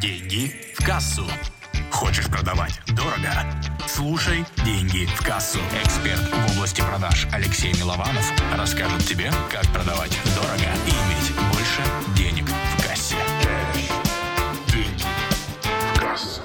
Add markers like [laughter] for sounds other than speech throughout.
Деньги в кассу. Хочешь продавать дорого? Слушай «Деньги в кассу». Эксперт в области продаж Алексей Милованов расскажет тебе, как продавать дорого и иметь больше денег в кассе. Деньги в кассу.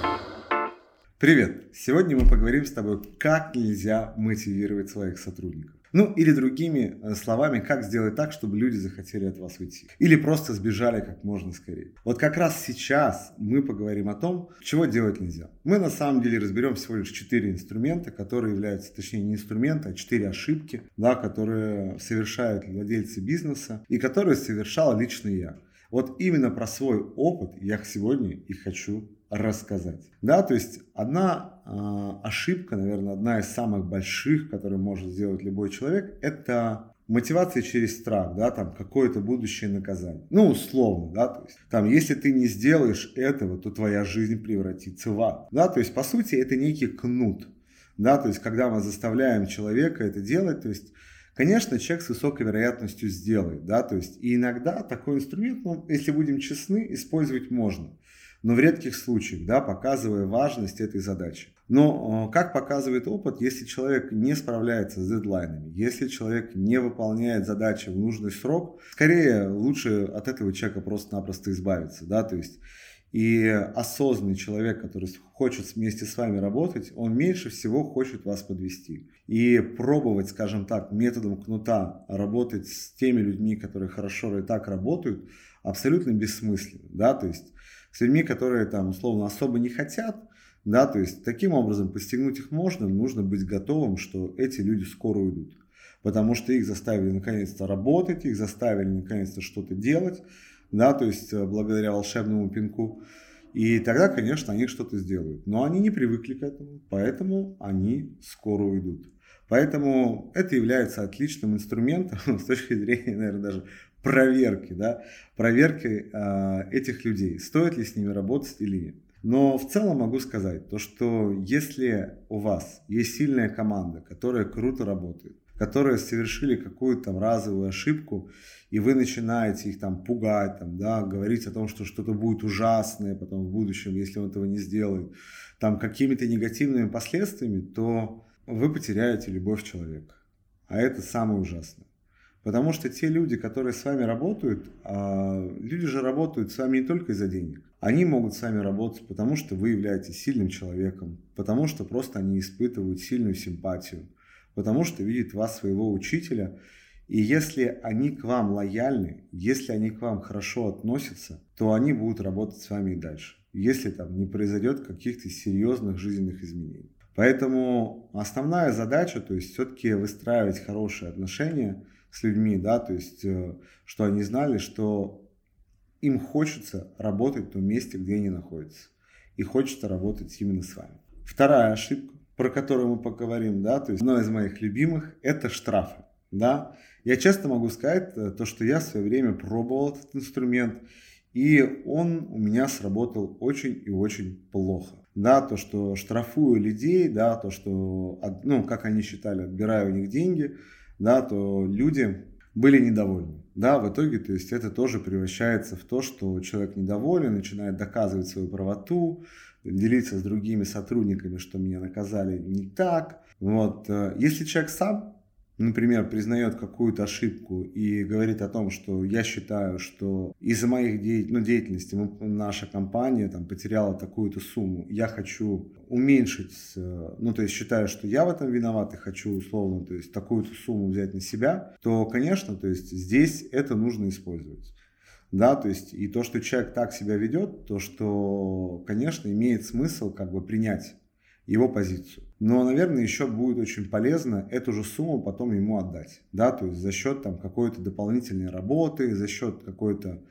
Привет! Сегодня мы поговорим с тобой, как нельзя мотивировать своих сотрудников. Ну, или другими э, словами, как сделать так, чтобы люди захотели от вас уйти. Или просто сбежали как можно скорее. Вот как раз сейчас мы поговорим о том, чего делать нельзя. Мы на самом деле разберем всего лишь четыре инструмента, которые являются, точнее не инструменты, а четыре ошибки, да, которые совершают владельцы бизнеса и которые совершал лично я. Вот именно про свой опыт я сегодня и хочу рассказать. Да, то есть одна э, ошибка, наверное, одна из самых больших, которую может сделать любой человек, это мотивация через страх, да, там какое-то будущее наказание. Ну, условно, да, то есть там, если ты не сделаешь этого, то твоя жизнь превратится в ад. Да, то есть, по сути, это некий кнут. Да, то есть, когда мы заставляем человека это делать, то есть, Конечно, человек с высокой вероятностью сделает, да, то есть и иногда такой инструмент, ну, если будем честны, использовать можно но в редких случаях, да, показывая важность этой задачи. Но, как показывает опыт, если человек не справляется с дедлайнами, если человек не выполняет задачи в нужный срок, скорее лучше от этого человека просто-напросто избавиться, да, то есть и осознанный человек, который хочет вместе с вами работать, он меньше всего хочет вас подвести. И пробовать, скажем так, методом кнута работать с теми людьми, которые хорошо и так работают, абсолютно бессмысленно. Да? То есть с людьми, которые там условно особо не хотят, да, то есть таким образом постигнуть их можно, нужно быть готовым, что эти люди скоро уйдут. Потому что их заставили наконец-то работать, их заставили наконец-то что-то делать, да, то есть э, благодаря волшебному пинку. И тогда, конечно, они что-то сделают. Но они не привыкли к этому, поэтому они скоро уйдут. Поэтому это является отличным инструментом [laughs] с точки зрения, наверное, даже проверки, да, проверки э, этих людей, стоит ли с ними работать или нет. Но в целом могу сказать, то, что если у вас есть сильная команда, которая круто работает, которые совершили какую-то там разовую ошибку, и вы начинаете их там пугать, там, да, говорить о том, что что-то будет ужасное потом в будущем, если он этого не сделает, там какими-то негативными последствиями, то вы потеряете любовь человека. А это самое ужасное. Потому что те люди, которые с вами работают, а, люди же работают с вами не только из-за денег. Они могут с вами работать, потому что вы являетесь сильным человеком, потому что просто они испытывают сильную симпатию, потому что видят вас своего учителя. И если они к вам лояльны, если они к вам хорошо относятся, то они будут работать с вами и дальше, если там не произойдет каких-то серьезных жизненных изменений. Поэтому основная задача, то есть все-таки выстраивать хорошие отношения – с людьми, да, то есть, э, что они знали, что им хочется работать в том месте, где они находятся. И хочется работать именно с вами. Вторая ошибка, про которую мы поговорим, да, то есть одна из моих любимых, это штрафы, да. Я часто могу сказать э, то, что я в свое время пробовал этот инструмент, и он у меня сработал очень и очень плохо. Да, то, что штрафую людей, да, то, что, ну, как они считали, отбираю у них деньги – да, то люди были недовольны. Да, в итоге, то есть это тоже превращается в то, что человек недоволен, начинает доказывать свою правоту, делиться с другими сотрудниками, что меня наказали не так. Вот. Э, если человек сам например, признает какую-то ошибку и говорит о том, что я считаю, что из-за моих де... ну, деятельности наша компания там, потеряла такую-то сумму, я хочу уменьшить, ну, то есть считаю, что я в этом виноват и хочу условно, то есть такую-то сумму взять на себя, то, конечно, то есть здесь это нужно использовать. Да, то есть и то, что человек так себя ведет, то, что, конечно, имеет смысл как бы принять его позицию. Но, наверное, еще будет очень полезно эту же сумму потом ему отдать. Да, то есть за счет там какой-то дополнительной работы, за счет какой-то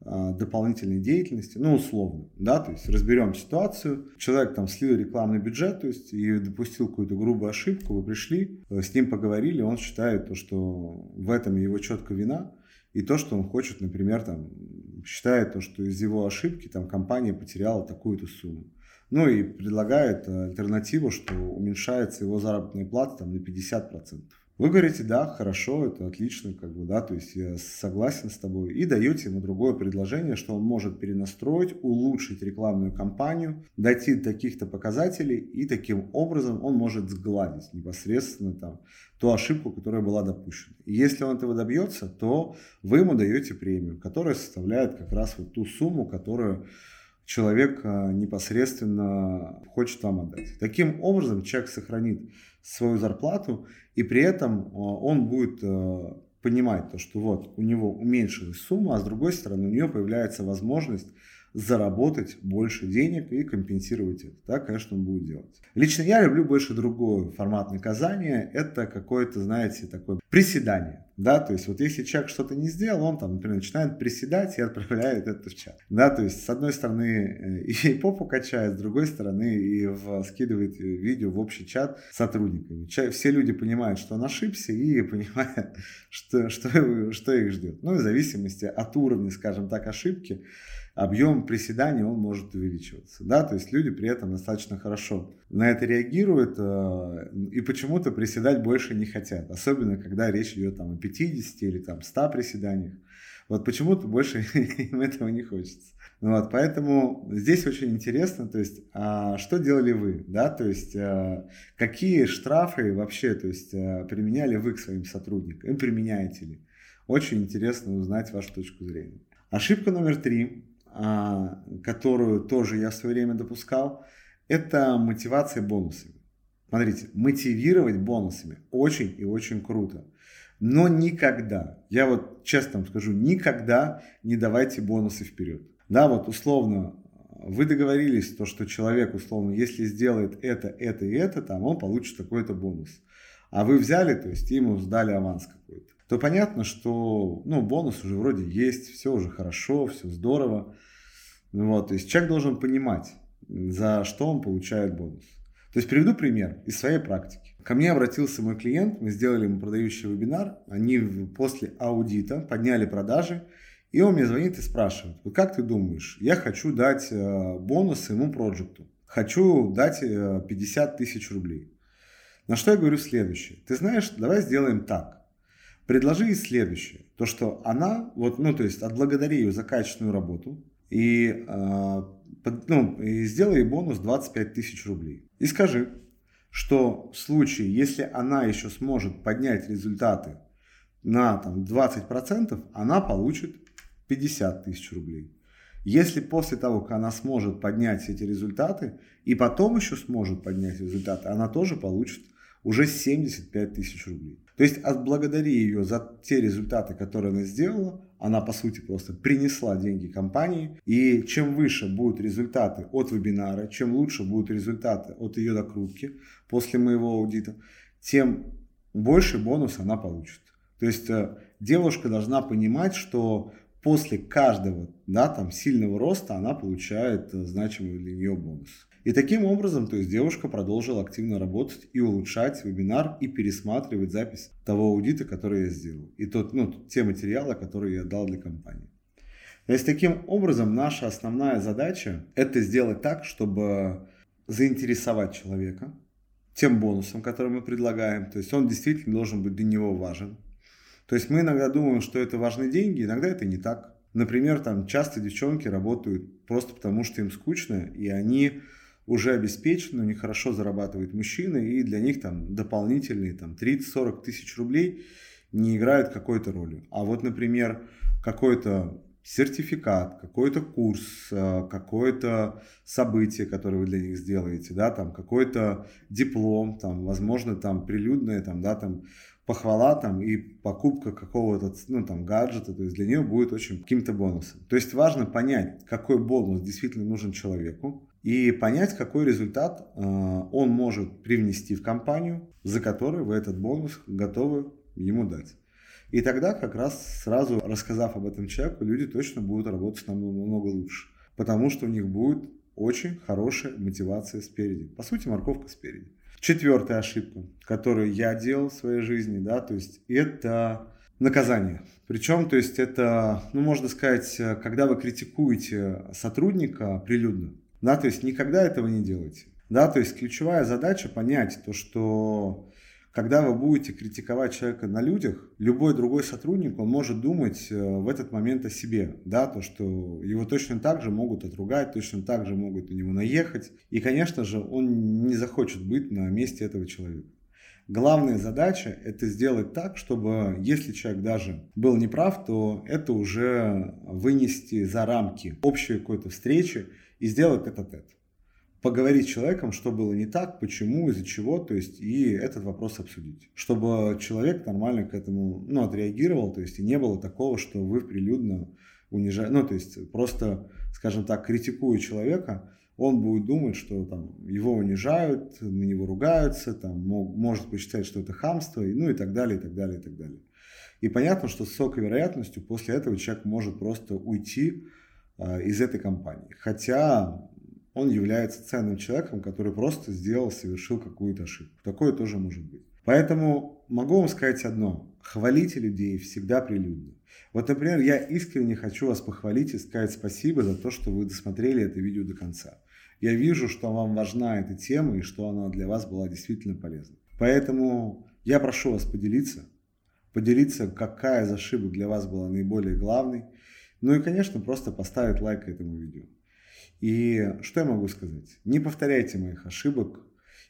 э, дополнительной деятельности, ну, условно, да, то есть разберем ситуацию, человек там слил рекламный бюджет, то есть и допустил какую-то грубую ошибку, вы пришли, э, с ним поговорили, он считает то, что в этом его четко вина, и то, что он хочет, например, там, считает то, что из его ошибки там компания потеряла такую-то сумму. Ну и предлагает альтернативу, что уменьшается его заработная плата там, на 50%. Вы говорите, да, хорошо, это отлично, как бы, да, то есть я согласен с тобой, и даете ему другое предложение, что он может перенастроить, улучшить рекламную кампанию, дойти до таких-то показателей, и таким образом он может сгладить непосредственно там ту ошибку, которая была допущена. И если он этого добьется, то вы ему даете премию, которая составляет как раз вот ту сумму, которую человек а, непосредственно хочет вам отдать. Таким образом, человек сохранит свою зарплату, и при этом а, он будет а, понимать то, что вот у него уменьшилась сумма, а с другой стороны у него появляется возможность заработать больше денег и компенсировать это. Так, конечно, он будет делать. Лично я люблю больше другой формат наказания. Это какое-то, знаете, такое приседание. Да, то есть вот если человек что-то не сделал, он там, например, начинает приседать и отправляет это в чат. Да, то есть с одной стороны э, [laughs] и попу качает, с другой стороны и в, скидывает видео в общий чат сотрудниками. Все люди понимают, что он ошибся и [laughs] понимают, что, что, что их ждет. Ну, в зависимости от уровня, скажем так, ошибки, объем приседаний он может увеличиваться. Да? То есть люди при этом достаточно хорошо на это реагируют э, и почему-то приседать больше не хотят. Особенно, когда речь идет там, о 50 или там, 100 приседаниях. Вот почему-то больше [laughs] им этого не хочется. Ну вот, поэтому здесь очень интересно, то есть, а что делали вы, да, то есть, а, какие штрафы вообще, то есть, а, применяли вы к своим сотрудникам, применяете ли? Очень интересно узнать вашу точку зрения. Ошибка номер три которую тоже я в свое время допускал, это мотивация бонусами. Смотрите, мотивировать бонусами очень и очень круто. Но никогда, я вот честно вам скажу, никогда не давайте бонусы вперед. Да, вот условно, вы договорились, то, что человек, условно, если сделает это, это и это, там, он получит такой-то бонус. А вы взяли, то есть ему сдали аванс какой-то. То понятно, что ну, бонус уже вроде есть, все уже хорошо, все здорово. Ну вот, то есть человек должен понимать, за что он получает бонус. То есть приведу пример из своей практики. Ко мне обратился мой клиент, мы сделали ему продающий вебинар, они после аудита подняли продажи, и он мне звонит и спрашивает, вот как ты думаешь, я хочу дать э, бонус своему проекту, хочу дать 50 э, тысяч рублей. На что я говорю следующее, ты знаешь, давай сделаем так, предложи ей следующее, то что она, вот, ну то есть отблагодари ее за качественную работу, и, а, ну, и сделай бонус 25 тысяч рублей. И скажи, что в случае, если она еще сможет поднять результаты на там, 20%, она получит 50 тысяч рублей. Если после того, как она сможет поднять эти результаты, и потом еще сможет поднять результаты, она тоже получит уже 75 тысяч рублей. То есть отблагодари ее за те результаты, которые она сделала, она по сути просто принесла деньги компании, и чем выше будут результаты от вебинара, чем лучше будут результаты от ее докрутки после моего аудита, тем больше бонус она получит. То есть э, девушка должна понимать, что после каждого да, там, сильного роста она получает э, значимый для нее бонус. И таким образом, то есть девушка продолжила активно работать и улучшать вебинар и пересматривать запись того аудита, который я сделал. И тот, ну, те материалы, которые я дал для компании. То есть таким образом наша основная задача это сделать так, чтобы заинтересовать человека тем бонусом, который мы предлагаем. То есть он действительно должен быть для него важен. То есть мы иногда думаем, что это важны деньги, иногда это не так. Например, там часто девчонки работают просто потому, что им скучно, и они уже обеспечены, у них хорошо зарабатывают мужчины, и для них там дополнительные там 30-40 тысяч рублей не играют какой-то роли. А вот, например, какой-то сертификат, какой-то курс, э, какое-то событие, которое вы для них сделаете, да, там какой-то диплом, там, возможно, там прилюдное, там, да, там похвала там и покупка какого-то ну, там, гаджета, то есть для нее будет очень каким-то бонусом. То есть важно понять, какой бонус действительно нужен человеку, и понять, какой результат э, он может привнести в компанию, за который вы этот бонус готовы ему дать. И тогда как раз сразу рассказав об этом человеку, люди точно будут работать намного лучше. Потому что у них будет очень хорошая мотивация спереди. По сути, морковка спереди. Четвертая ошибка, которую я делал в своей жизни, да, то есть это наказание. Причем, то есть это, ну, можно сказать, когда вы критикуете сотрудника прилюдно, да, то есть никогда этого не делайте. Да, то есть ключевая задача понять то, что когда вы будете критиковать человека на людях, любой другой сотрудник, он может думать э, в этот момент о себе, да, то, что его точно так же могут отругать, точно так же могут на него наехать, и, конечно же, он не захочет быть на месте этого человека. Главная задача – это сделать так, чтобы, если человек даже был неправ, то это уже вынести за рамки общей какой-то встречи и сделать это-тет. Поговорить с человеком, что было не так, почему, из-за чего, то есть и этот вопрос обсудить. Чтобы человек нормально к этому ну, отреагировал, то есть и не было такого, что вы прилюдно унижаете, ну то есть просто, скажем так, критикуя человека, он будет думать, что там, его унижают, на него ругаются, там, мог, может посчитать, что это хамство, и, ну и так далее, и так далее, и так далее. И понятно, что с высокой вероятностью после этого человек может просто уйти э, из этой компании. Хотя он является ценным человеком, который просто сделал, совершил какую-то ошибку. Такое тоже может быть. Поэтому могу вам сказать одно. Хвалите людей всегда прилюдно. Вот, например, я искренне хочу вас похвалить и сказать спасибо за то, что вы досмотрели это видео до конца. Я вижу, что вам важна эта тема и что она для вас была действительно полезна. Поэтому я прошу вас поделиться, поделиться, какая из ошибок для вас была наиболее главной. Ну и, конечно, просто поставить лайк этому видео. И что я могу сказать? Не повторяйте моих ошибок.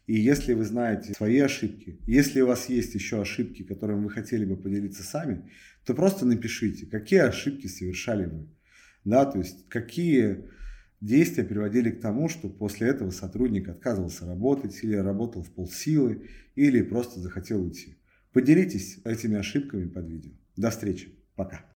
И если вы знаете свои ошибки, если у вас есть еще ошибки, которыми вы хотели бы поделиться сами, то просто напишите, какие ошибки совершали вы. Да, то есть какие действия приводили к тому, что после этого сотрудник отказывался работать или работал в полсилы, или просто захотел уйти. Поделитесь этими ошибками под видео. До встречи. Пока.